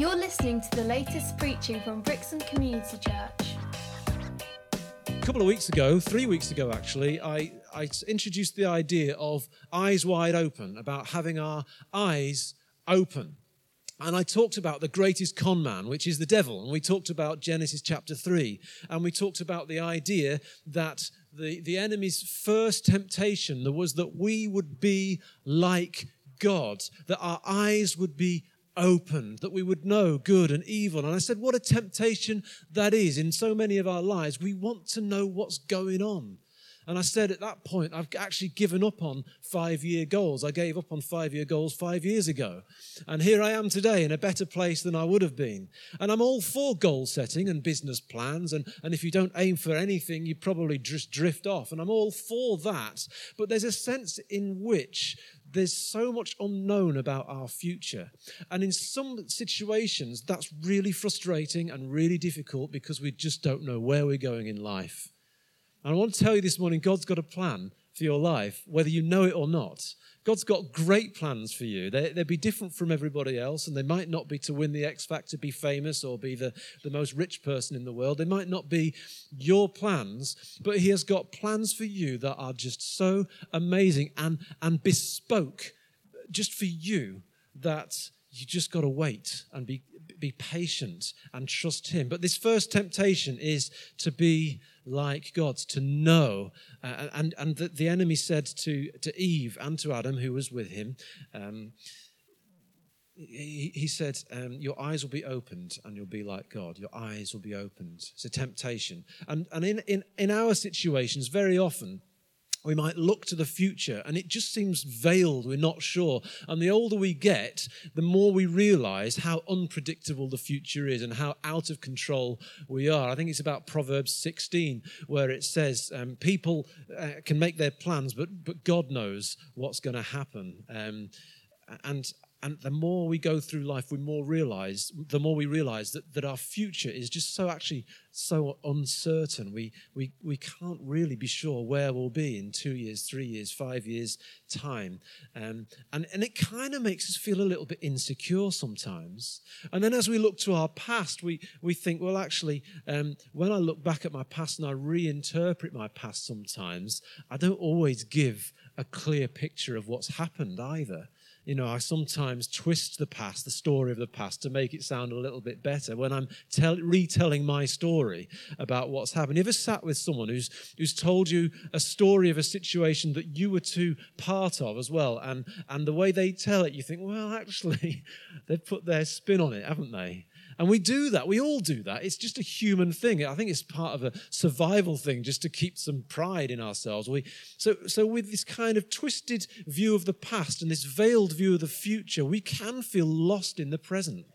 You're listening to the latest preaching from Brixham Community Church. A couple of weeks ago, three weeks ago actually, I, I introduced the idea of eyes wide open, about having our eyes open. And I talked about the greatest con man, which is the devil. And we talked about Genesis chapter 3. And we talked about the idea that the, the enemy's first temptation was that we would be like God, that our eyes would be opened, that we would know good and evil. And I said, what a temptation that is in so many of our lives. We want to know what's going on. And I said at that point, I've actually given up on five year goals. I gave up on five year goals five years ago. And here I am today in a better place than I would have been. And I'm all for goal setting and business plans. And, and if you don't aim for anything, you probably just drift off. And I'm all for that. But there's a sense in which there's so much unknown about our future. And in some situations, that's really frustrating and really difficult because we just don't know where we're going in life. And I want to tell you this morning God's got a plan for your life, whether you know it or not. God's got great plans for you. They, would be different from everybody else, and they might not be to win the X Factor, be famous, or be the, the most rich person in the world. They might not be your plans, but He has got plans for you that are just so amazing and, and bespoke just for you that you just got to wait and be, be patient and trust Him. But this first temptation is to be like God, to know. Uh, and and the, the, enemy said to, to Eve and to Adam, who was with him, um, he, he, said, um, Your eyes will be opened and you'll be like God. Your eyes will be opened. It's a temptation. And, and in, in, in our situations, very often, we might look to the future and it just seems veiled, we're not sure. And the older we get, the more we realize how unpredictable the future is and how out of control we are. I think it's about Proverbs 16 where it says um, people uh, can make their plans, but, but God knows what's going to happen. Um, and and the more we go through life we more realize the more we realize that, that our future is just so actually so uncertain. We, we we can't really be sure where we'll be in two years three years five years time. Um, and and it kind of makes us feel a little bit insecure sometimes. And then as we look to our past we we think well actually um, when i look back at my past and i reinterpret my past sometimes i don't always give a clear picture of what's happened either you know, I sometimes twist the past, the story of the past, to make it sound a little bit better when I'm tell, retelling my story about what's happened. You ever sat with someone who's, who's told you a story of a situation that you were too part of as well, and, and the way they tell it, you think, well, actually, they've put their spin on it, haven't they? And we do that. We all do that. It's just a human thing. I think it's part of a survival thing just to keep some pride in ourselves. We, so, so, with this kind of twisted view of the past and this veiled view of the future, we can feel lost in the present.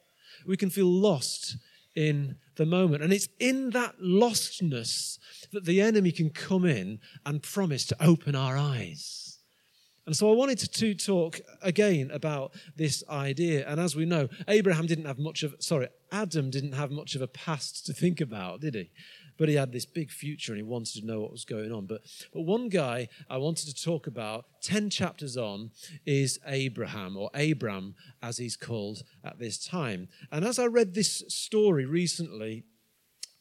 We can feel lost in the moment. And it's in that lostness that the enemy can come in and promise to open our eyes and so I wanted to talk again about this idea. And as we know, Abraham didn't have much of, sorry, Adam didn't have much of a past to think about, did he? But he had this big future and he wanted to know what was going on. But, but one guy I wanted to talk about, 10 chapters on, is Abraham, or Abram as he's called at this time. And as I read this story recently,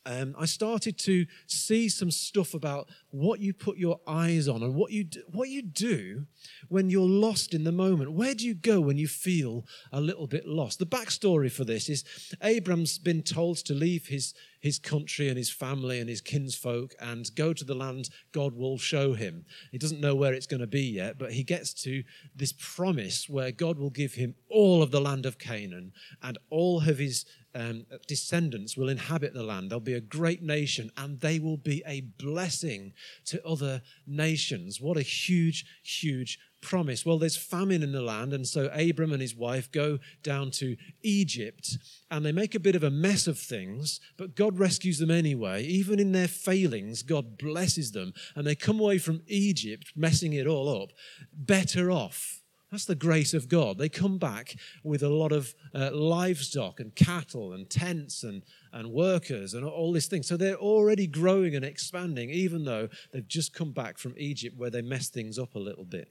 um, I started to see some stuff about what you put your eyes on and what you do, what you do when you're lost in the moment. Where do you go when you feel a little bit lost? The backstory for this is Abram's been told to leave his his country and his family and his kinsfolk and go to the land God will show him. He doesn't know where it's going to be yet, but he gets to this promise where God will give him all of the land of Canaan and all of his um, descendants will inhabit the land. There'll be a great nation and they will be a blessing to other nations. What a huge, huge promise? Well, there's famine in the land, and so Abram and his wife go down to Egypt and they make a bit of a mess of things, but God rescues them anyway. Even in their failings, God blesses them, and they come away from Egypt, messing it all up, better off. That's the grace of God. They come back with a lot of uh, livestock and cattle and tents and, and workers and all this thing. So they're already growing and expanding, even though they've just come back from Egypt where they messed things up a little bit.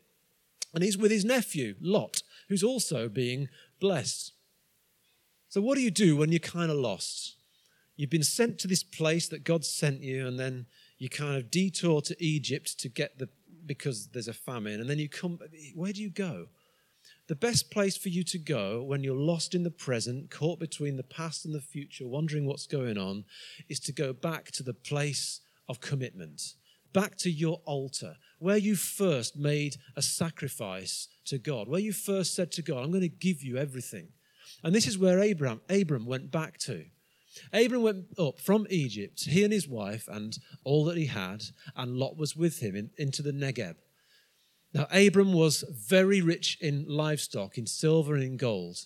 And he's with his nephew, Lot, who's also being blessed. So, what do you do when you're kind of lost? You've been sent to this place that God sent you, and then you kind of detour to Egypt to get the because there's a famine, and then you come. Where do you go? The best place for you to go when you're lost in the present, caught between the past and the future, wondering what's going on, is to go back to the place of commitment, back to your altar, where you first made a sacrifice to God, where you first said to God, I'm going to give you everything. And this is where Abraham, Abram went back to. Abram went up from Egypt, he and his wife, and all that he had, and Lot was with him in, into the Negeb. Now, Abram was very rich in livestock, in silver and in gold.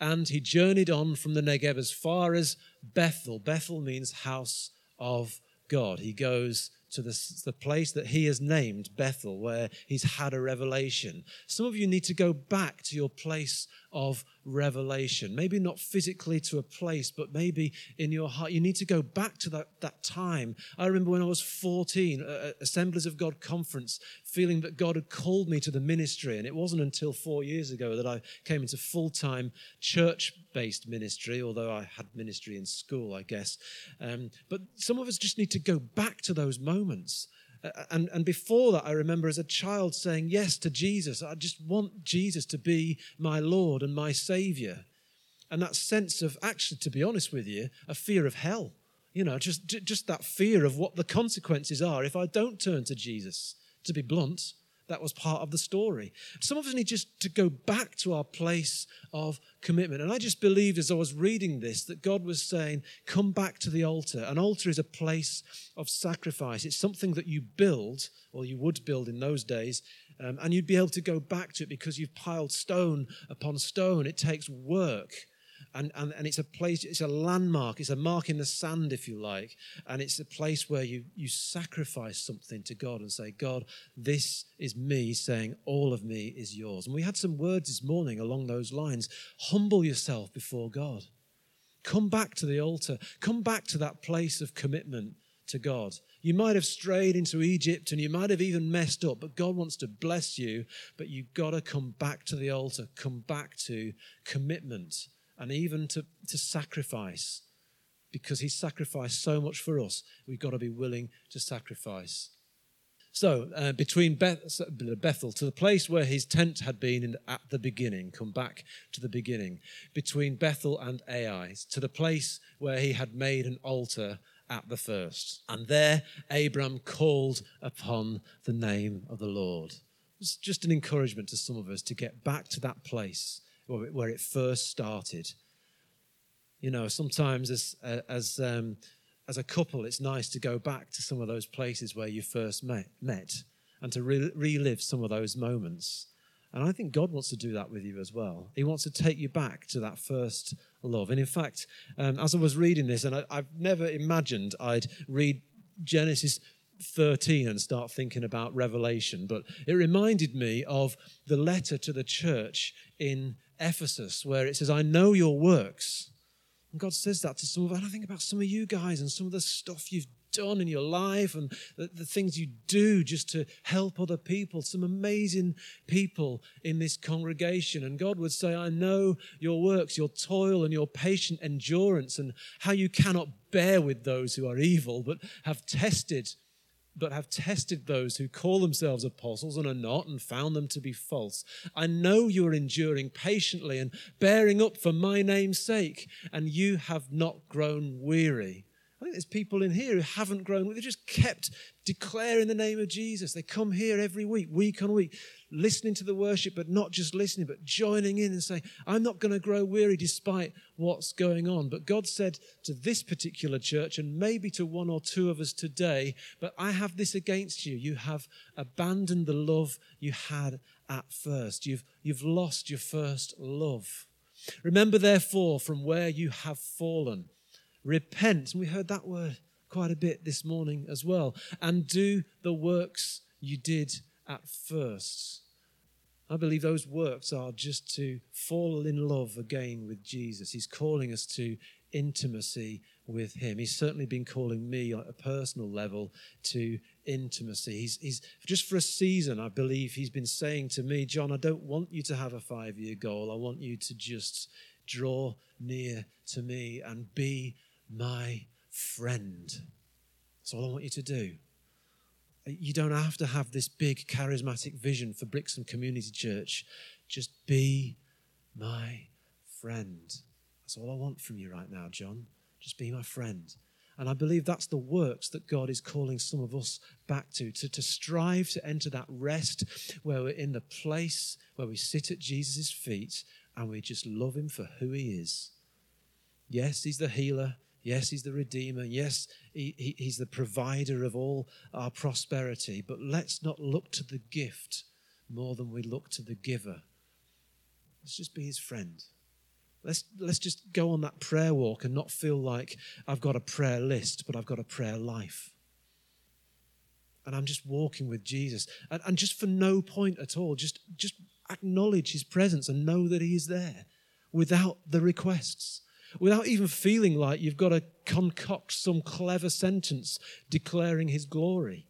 And he journeyed on from the Negeb as far as Bethel. Bethel means house of God. He goes to the, the place that he has named Bethel, where he's had a revelation. Some of you need to go back to your place of revelation. Maybe not physically to a place, but maybe in your heart. You need to go back to that, that time. I remember when I was 14, at Assemblies of God conference, feeling that God had called me to the ministry. And it wasn't until four years ago that I came into full time church based ministry, although I had ministry in school, I guess. Um, but some of us just need to go back to those moments and, and before that, I remember as a child saying yes to Jesus. I just want Jesus to be my Lord and my Savior. And that sense of, actually, to be honest with you, a fear of hell. You know, just, just that fear of what the consequences are if I don't turn to Jesus, to be blunt. That was part of the story. Some of us need just to go back to our place of commitment. And I just believed as I was reading this that God was saying, come back to the altar. An altar is a place of sacrifice. It's something that you build, or you would build in those days, um, and you'd be able to go back to it because you've piled stone upon stone. It takes work and, and, and it's a place, it's a landmark, it's a mark in the sand, if you like, and it's a place where you, you sacrifice something to God and say, God, this is me saying, all of me is yours. And we had some words this morning along those lines. Humble yourself before God. Come back to the altar. Come back to that place of commitment to God. You might have strayed into Egypt and you might have even messed up, but God wants to bless you. But you've got to come back to the altar, come back to commitment and even to, to sacrifice. Because he sacrificed so much for us, we've got to be willing to sacrifice. So, uh, between Beth, Bethel to the place where his tent had been in, at the beginning, come back to the beginning. Between Bethel and Ai, to the place where he had made an altar at the first. And there Abram called upon the name of the Lord. It's just an encouragement to some of us to get back to that place where it first started. You know, sometimes as, as, um, as a couple, it's nice to go back to some of those places where you first met, met and to re- relive some of those moments. And I think God wants to do that with you as well. He wants to take you back to that first love. And in fact, um, as I was reading this, and I, I've never imagined I'd read Genesis 13 and start thinking about Revelation, but it reminded me of the letter to the church in Ephesus, where it says, I know your works. And God says that to some of us. I think about some of you guys and some of the stuff you've done in your life and the, the, things you do just to help other people. Some amazing people in this congregation. And God would say, I know your works, your toil, and your patient endurance, and how you cannot bear with those who are evil, but have tested but have tested those who call themselves apostles and are not, and found them to be false. I know you are enduring patiently and bearing up for my name's sake, and you have not grown weary. I think there's people in here who haven't grown, they just kept declaring the name of Jesus. They come here every week, week on week, listening to the worship, but not just listening, but joining in and saying, I'm not going to grow weary despite what's going on. But God said to this particular church, and maybe to one or two of us today, but I have this against you. You have abandoned the love you had at first. You've, you've lost your first love. Remember, therefore, from where you have fallen repent. And we heard that word quite a bit this morning as well. And do the works you did at first. I believe those works are just to fall in love again with Jesus. He's calling us to intimacy with Him. He's certainly been calling me on a personal level to intimacy. He's, he's just for a season, I believe He's been saying to me, Jon, I don't want you to have a five year goal. I want you to just draw near to me and be my friend. That's all I want you to do. You don't have to have this big charismatic vision for Brixham Community Church. Just be my friend. That's all I want from you right now, Jon. Just be my friend. And I believe that's the works that God is calling some of us back to, to, to strive to enter that rest where we're in the place where we sit at Jesus' feet and we just love him for who he is. Yes, he's the healer. Yes, he's the redeemer. Yes, he, he, he's the provider of all our prosperity. But let's not look to the gift more than we look to the giver. Let's just be his friend. Let's, let's just go on that prayer walk and not feel like I've got a prayer list, but I've got a prayer life. And I'm just walking with Jesus. And, and just for no point at all, just, just acknowledge his presence and know that he is there without the requests, without even feeling like you've got to concoct some clever sentence declaring his glory.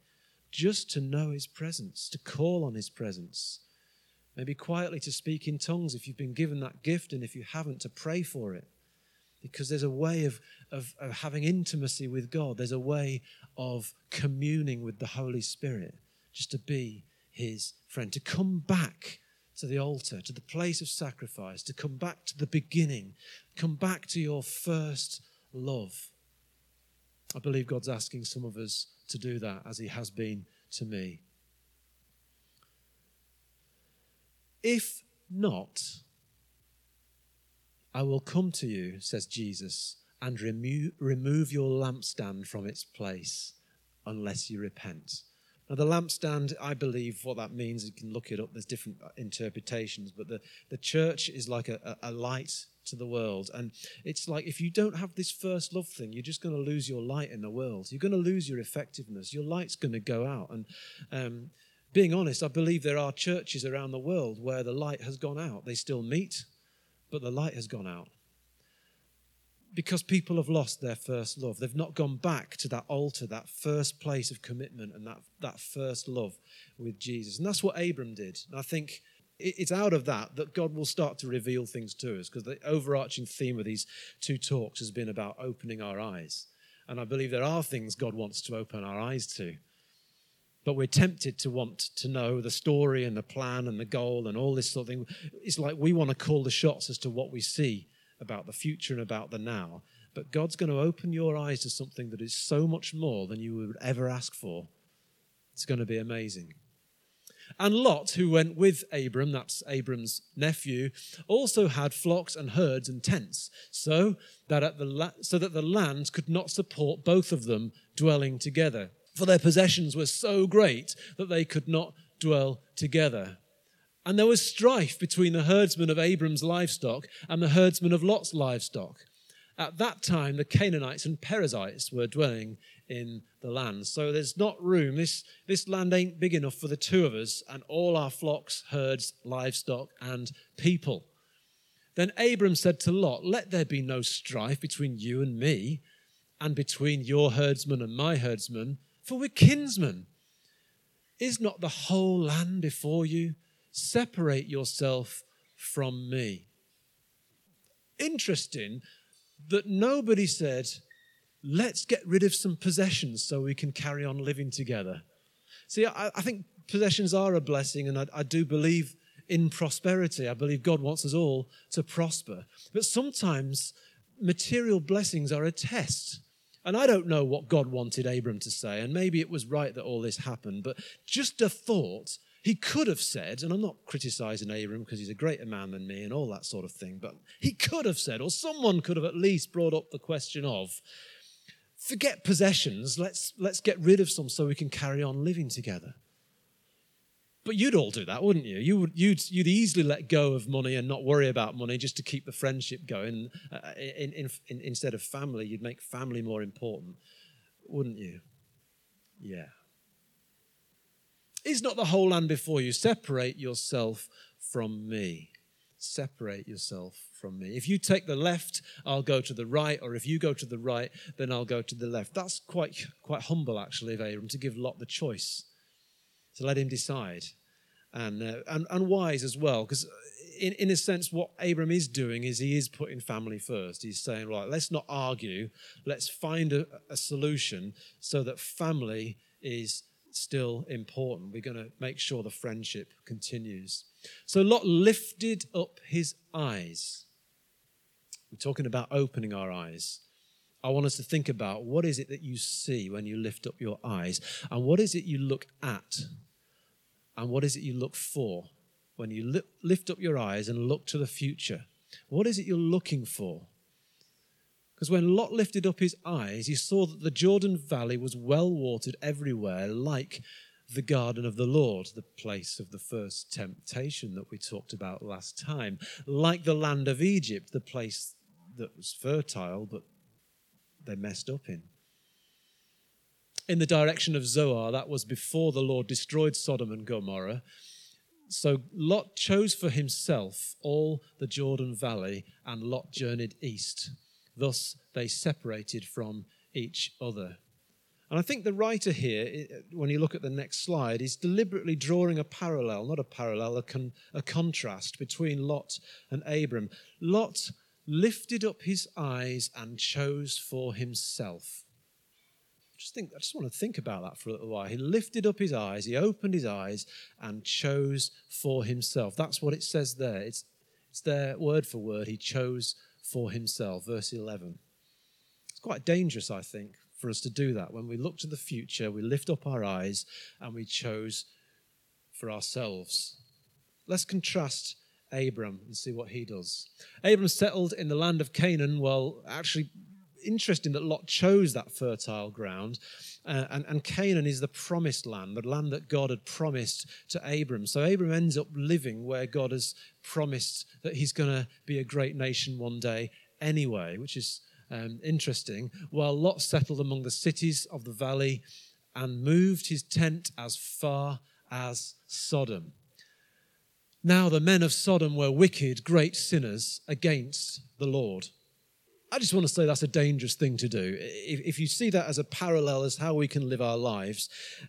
Just to know his presence, to call on his presence Maybe quietly to speak in tongues if you've been given that gift, and if you haven't, to pray for it. Because there's a way of, of, of having intimacy with God, there's a way of communing with the Holy Spirit, just to be his friend, to come back to the altar, to the place of sacrifice, to come back to the beginning, come back to your first love. I believe God's asking some of us to do that as He has been to me. If not, I will come to you, says Jesus, and remo- remove your lampstand from its place unless you repent. Now, the lampstand, I believe what that means, you can look it up, there's different interpretations, but the, the church is like a, a light to the world. And it's like if you don't have this first love thing, you're just going to lose your light in the world. You're going to lose your effectiveness. Your light's going to go out. And um, being honest, I believe there are churches around the world where the light has gone out. They still meet, but the light has gone out. Because people have lost their first love. They've not gone back to that altar, that first place of commitment and that, that first love with Jesus. And that's what Abram did. And I think it's out of that that God will start to reveal things to us because the overarching theme of these two talks has been about opening our eyes. And I believe there are things God wants to open our eyes to but we're tempted to want to know the story and the plan and the goal and all this sort of thing. It's like we want to call the shots as to what we see about the future and about the now. But God's going to open your eyes to something that is so much more than you would ever ask for. It's going to be amazing. And Lot, who went with Abram, that's Abram's nephew, also had flocks and herds and tents, so that, at the la- so that the land could not support both of them dwelling together for their possessions were so great that they could not dwell together. And there was strife between the herdsmen of Abram's livestock and the herdsmen of Lot's livestock. At that time, the Canaanites and Perizzites were dwelling in the land. So there's not room. This, this land ain't big enough for the two of us and all our flocks, herds, livestock, and people. Then Abram said to Lot, Let there be no strife between you and me, and between your herdsmen and my herdsmen for we're kinsmen. Is not the whole land before you? Separate yourself from me. Interesting that nobody said, let's get rid of some possessions so we can carry on living together. See, I, I think possessions are a blessing, and I, I do believe in prosperity. I believe God wants us all to prosper. But sometimes material blessings are a test. And I don't know what God wanted Abram to say, and maybe it was right that all this happened, but just a thought he could have said, and I'm not criticizing Abram because he's a greater man than me and all that sort of thing, but he could have said, or someone could have at least brought up the question of, forget possessions, let's, let's get rid of some so we can carry on living together. But you'd all do that, wouldn't you? you would, you'd, you'd easily let go of money and not worry about money just to keep the friendship going. Uh, in, in, in, instead of family, you'd make family more important, wouldn't you? Yeah. Is not the whole land before you? Separate yourself from me. Separate yourself from me. If you take the left, I'll go to the right, or if you go to the right, then I'll go to the left. That's quite, quite humble, actually, of Abram, to give Lot the choice, to let him decide and, uh, and, and wise as well, because in, in a sense, what Abram is doing is he is putting family first. He's saying, right, let's not argue. Let's find a, a solution so that family is still important. We're going to make sure the friendship continues. So Lot lifted up his eyes. We're talking about opening our eyes. I want us to think about what is it that you see when you lift up your eyes, and what is it you look at, and what is it you look for when you lift up your eyes and look to the future. What is it you're looking for? Because when Lot lifted up his eyes, he saw that the Jordan Valley was well watered everywhere, like the garden of the Lord, the place of the first temptation that we talked about last time, like the land of Egypt, the place that was fertile, but they messed up in. In the direction of Zoar, that was before the Lord destroyed Sodom and Gomorrah. So Lot chose for himself all the Jordan Valley, and Lot journeyed east. Thus they separated from each other. And I think the writer here, when you look at the next slide, is deliberately drawing a parallel, not a parallel, a, con- a contrast between Lot and Abram. Lot lifted up his eyes and chose for himself. Just think, I just want to think about that for a little while. He lifted up his eyes, he opened his eyes, and chose for himself. That's what it says there. It's, it's there word for word. He chose for himself. Verse 11. It's quite dangerous, I think, for us to do that. When we look to the future, we lift up our eyes and we chose for ourselves. Let's contrast Abram and see what he does. Abram settled in the land of Canaan. Well, actually, interesting that Lot chose that fertile ground. Uh, and, and Canaan is the promised land, the land that God had promised to Abram. So Abram ends up living where God has promised that he's going to be a great nation one day anyway, which is um, interesting. While Lot settled among the cities of the valley and moved his tent as far as Sodom. Now the men of Sodom were wicked, great sinners against the Lord. I just want to say that's a dangerous thing to do. If, if, you see that as a parallel as how we can live our lives,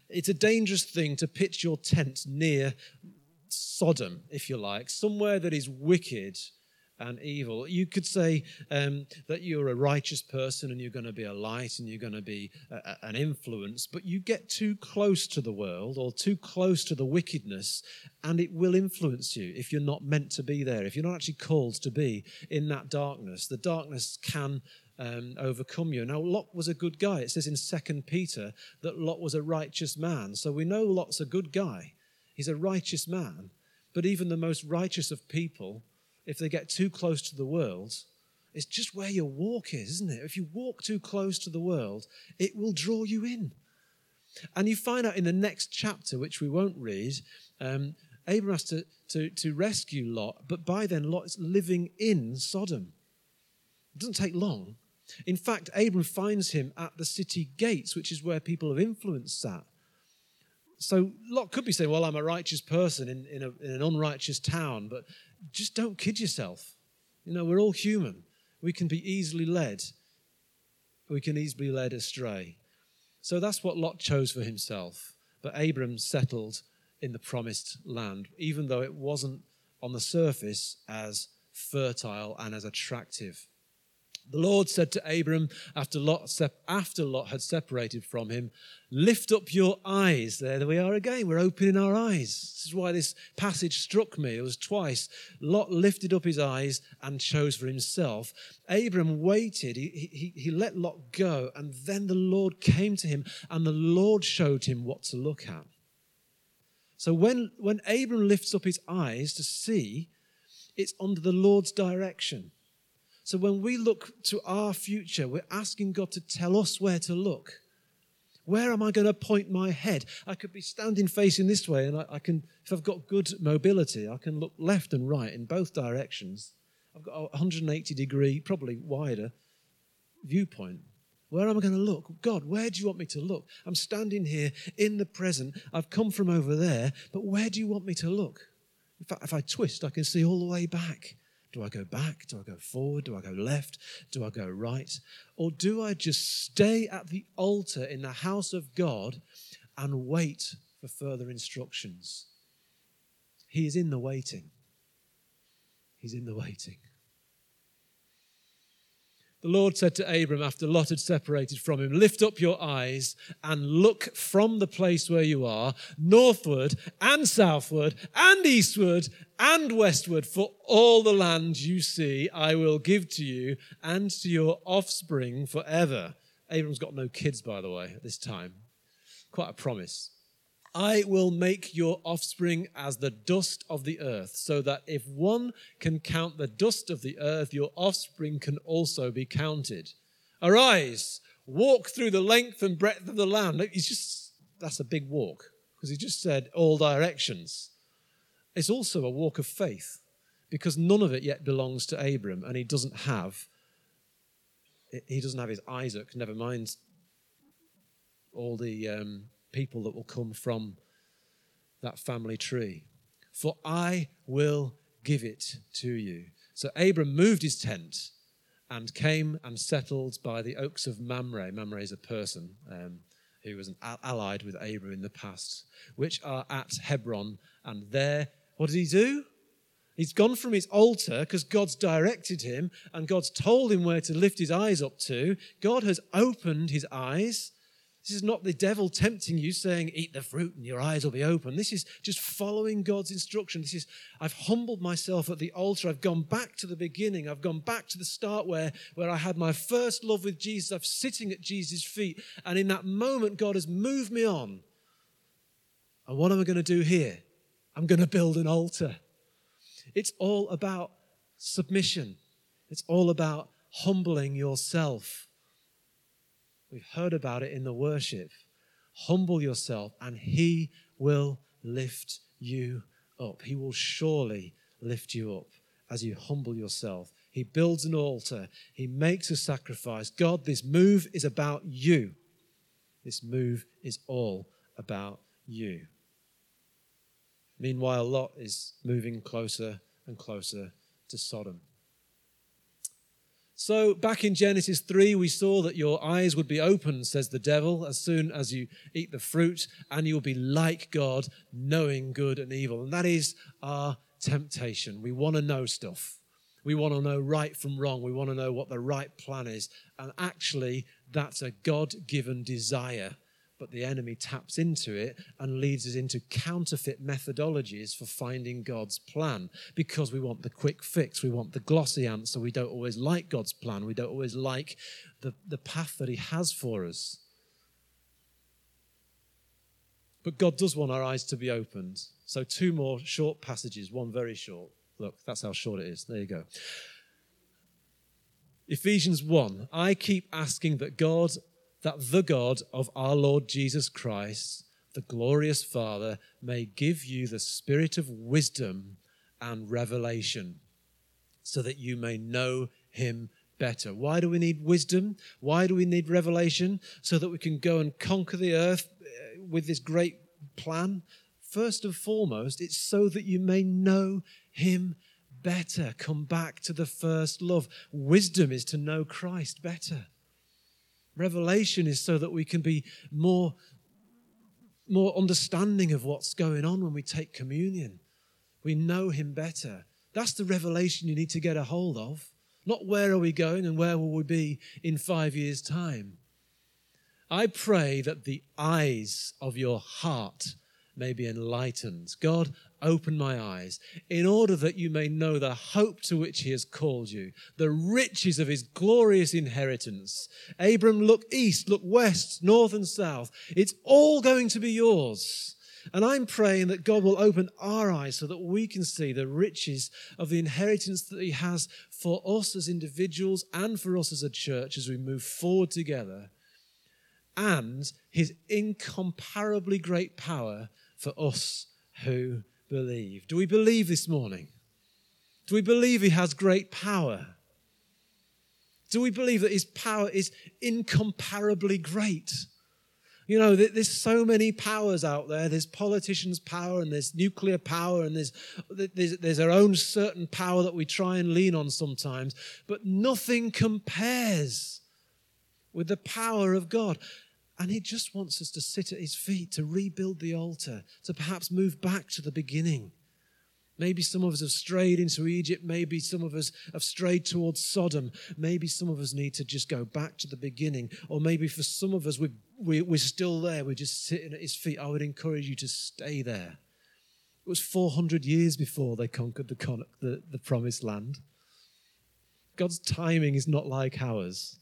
it's a dangerous thing to pitch your tent near Sodom, if you like, somewhere that is wicked and evil. You could say um, that you're a righteous person and you're going to be a light and you're going to be a, an influence, but you get too close to the world or too close to the wickedness, and it will influence you if you're not meant to be there, if you're not actually called to be in that darkness. The darkness can. Um, overcome you. Now, Lot was a good guy. It says in Second Peter that Lot was a righteous man. So we know Lot's a good guy. He's a righteous man. But even the most righteous of people if they get too close to the world, it's just where your walk is, isn't it? If you walk too close to the world, it will draw you in. And you find out in the next chapter, which we won't read, um, Abraham has to, to, to rescue Lot, but by then Lot is living in Sodom. It doesn't take long. In fact, Abram finds him at the city gates, which is where people of influence sat. So Lot could be saying, Well, I'm a righteous person in, in, a, in an unrighteous town, but just don't kid yourself. You know, we're all human. We can be easily led. We can easily be led astray. So that's what Lot chose for himself. But Abram settled in the promised land, even though it wasn't on the surface as fertile and as attractive. The Lord said to Abram after Lot, after Lot had separated from him, Lift up your eyes. There we are again. We're opening our eyes. This is why this passage struck me. It was twice. Lot lifted up his eyes and chose for himself. Abram waited. He, he, he let Lot go. And then the Lord came to him, and the Lord showed him what to look at. So when, when Abram lifts up his eyes to see, it's under the Lord's direction. So when we look to our future, we're asking God to tell us where to look. Where am I going to point my head? I could be standing facing this way, and I, I, can, if I've got good mobility, I can look left and right in both directions. I've got a 180 degree, probably wider viewpoint. Where am I going to look? God, where do you want me to look? I'm standing here in the present. I've come from over there, but where do you want me to look? In fact, if I twist, I can see all the way back. Do I go back? Do I go forward? Do I go left? Do I go right? Or do I just stay at the altar in the house of God and wait for further instructions? He is in the waiting. He's in the waiting. The Lord said to Abram after Lot had separated from him, Lift up your eyes and look from the place where you are, northward and southward and eastward and westward, for all the land you see I will give to you and to your offspring forever. Abram's got no kids, by the way, at this time. Quite a promise. I will make your offspring as the dust of the earth, so that if one can count the dust of the earth, your offspring can also be counted. Arise, walk through the length and breadth of the land. He's just, that's a big walk, because he just said all directions. It's also a walk of faith, because none of it yet belongs to Abram, and he doesn't have, he doesn't have his Isaac, never mind all the um, people that will come from that family tree. For I will give it to you. So Abram moved his tent and came and settled by the oaks of Mamre. Mamre is a person um, who was allied with Abram in the past, which are at Hebron. And there, what did he do? He's gone from his altar because God's directed him and God's told him where to lift his eyes up to. God has opened his eyes this is not the devil tempting you saying, eat the fruit and your eyes will be open. This is just following God's instruction. This is, I've humbled myself at the altar. I've gone back to the beginning. I've gone back to the start where, where I had my first love with Jesus. I'm sitting at Jesus' feet. And in that moment, God has moved me on. And what am I going to do here? I'm going to build an altar. It's all about submission, it's all about humbling yourself. We've heard about it in the worship. Humble yourself, and He will lift you up. He will surely lift you up as you humble yourself. He builds an altar, He makes a sacrifice. God, this move is about you. This move is all about you. Meanwhile, Lot is moving closer and closer to Sodom. So, back in Genesis 3, we saw that your eyes would be opened, says the devil, as soon as you eat the fruit, and you'll be like God, knowing good and evil. And that is our temptation. We want to know stuff. We want to know right from wrong. We want to know what the right plan is. And actually, that's a God given desire but the enemy taps into it and leads us into counterfeit methodologies for finding God's plan because we want the quick fix, we want the glossy answer. We don't always like God's plan, we don't always like the, the path that He has for us. But God does want our eyes to be opened. So, two more short passages, one very short. Look, that's how short it is. There you go. Ephesians 1 I keep asking that God that the God of our Lord Jesus Christ, the glorious Father, may give you the spirit of wisdom and revelation so that you may know him better. Why do we need wisdom? Why do we need revelation? So that we can go and conquer the earth uh, with this great plan. First and foremost, it's so that you may know him better. Come back to the first love. Wisdom is to know Christ better. Revelation is so that we can be more, more understanding of what's going on when we take communion. We know Him better. That's the revelation you need to get a hold of. Not where are we going and where will we be in five years' time. I pray that the eyes of your heart may be enlightened. God, open my eyes in order that you may know the hope to which he has called you, the riches of his glorious inheritance. Abram, look east, look west, north, and south. It's all going to be yours. And I'm praying that God will open our eyes so that we can see the riches of the inheritance that He has for us as individuals and for us as a church as we move forward together, and His incomparably great power for us who believe. Do we believe this morning? Do we believe He has great power? Do we believe that His power is incomparably great? You know, there's so many powers out there. There's politicians' power, and there's nuclear power, and there's, there's, there's our own certain power that we try and lean on sometimes. But nothing compares with the power of God. And he just wants us to sit at his feet, to rebuild the altar, to perhaps move back to the beginning. Maybe some of us have strayed into Egypt. Maybe some of us have strayed towards Sodom. Maybe some of us need to just go back to the beginning. Or maybe for some of us, we, we, we're still there. We're just sitting at his feet. I would encourage you to stay there. It was 400 years before they conquered the, the, the promised land. God's timing is not like ours.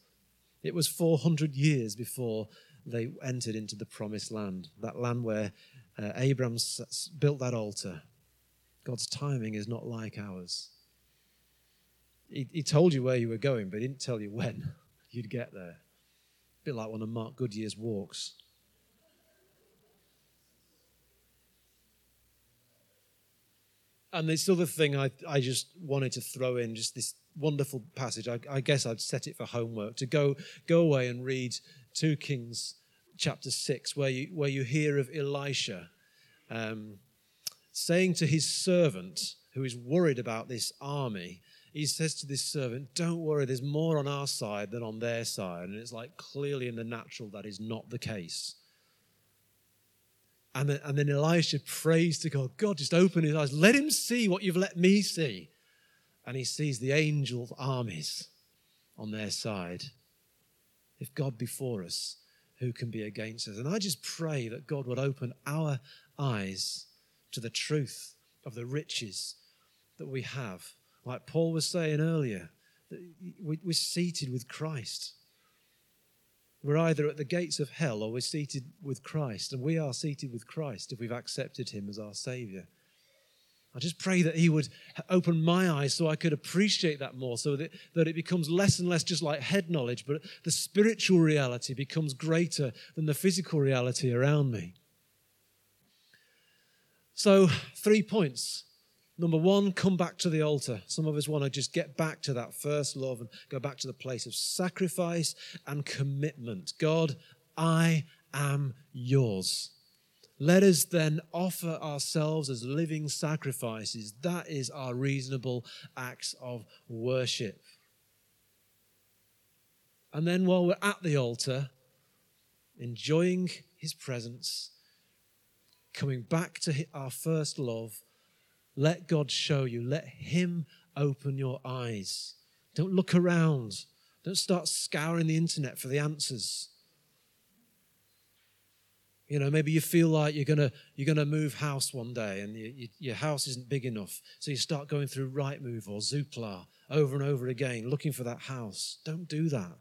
It was 400 years before they entered into the promised land, that land where uh, Abraham built that altar God's timing is not like ours. He, he told you where you were going, but he didn't tell you when you'd get there. A bit like one of Mark Goodyear's walks. And this other thing I, I just wanted to throw in, just this wonderful passage. I, I, guess I'd set it for homework to go, go away and read 2 Kings chapter 6, where you, where you hear of Elisha. Um, saying to his servant, who is worried about this army, he says to this servant, Don't worry, there's more on our side than on their side. And it's like clearly in the natural that is not the case. And then, and then Elisha prays to God, God, just open his eyes. Let him see what you've let me see. And he sees the angel armies on their side. If God be for us, who can be against us? And I just pray that God would open our eyes to the truth of the riches that we have. Like Paul was saying earlier, we're seated with Christ. We're either at the gates of hell or we're seated with Christ. And we are seated with Christ if we've accepted him as our Savior. I just pray that He would open my eyes so I could appreciate that more, so that, that it becomes less and less just like head knowledge, but the spiritual reality becomes greater than the physical reality around me. So, three points. Number one, come back to the altar. Some of us want to just get back to that first love and go back to the place of sacrifice and commitment. God, I am yours. Let us then offer ourselves as living sacrifices. That is our reasonable acts of worship. And then while we're at the altar, enjoying his presence, coming back to our first love, let God show you. Let Him open your eyes. Don't look around. Don't start scouring the internet for the answers. You know, maybe you feel like you're gonna you're gonna move house one day, and you, you, your house isn't big enough, so you start going through Rightmove or Zoopla over and over again, looking for that house. Don't do that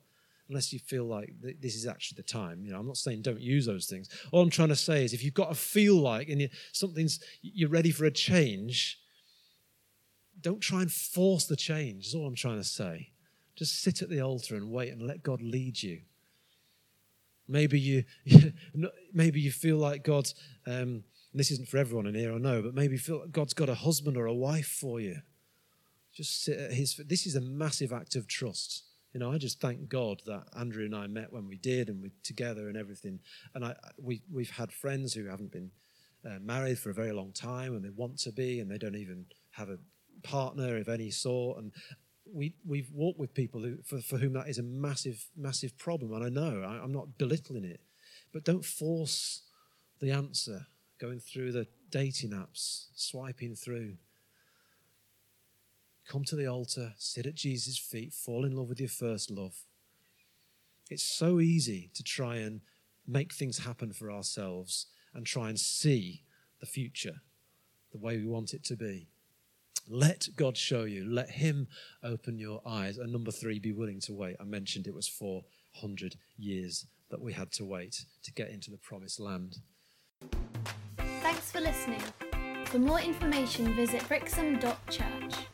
unless you feel like this is actually the time. You know, I'm not saying don't use those things. All I'm trying to say is if you've got to feel like and you, something's you're ready for a change, don't try and force the change. Is all I'm trying to say. Just sit at the altar and wait and let God lead you. Maybe you, maybe you feel like God. Um, this isn't for everyone in here, I know, but maybe you feel like God's got a husband or a wife for you. Just sit at His. This is a massive act of trust you know, I just thank God that Andrew and I met when we did and we're together and everything. And I, we, we've had friends who haven't been uh, married for a very long time and they want to be and they don't even have a partner of any sort. And we, we've walked with people who, for, for whom that is a massive, massive problem. And I know I, I'm not belittling it, but don't force the answer going through the dating apps, swiping through. Come to the altar, sit at Jesus' feet, fall in love with your first love. It's so easy to try and make things happen for ourselves and try and see the future the way we want it to be. Let God show you. Let Him open your eyes. And number three, be willing to wait. I mentioned it was 400 years that we had to wait to get into the promised land. Thanks for listening. For more information, visit brixham.church.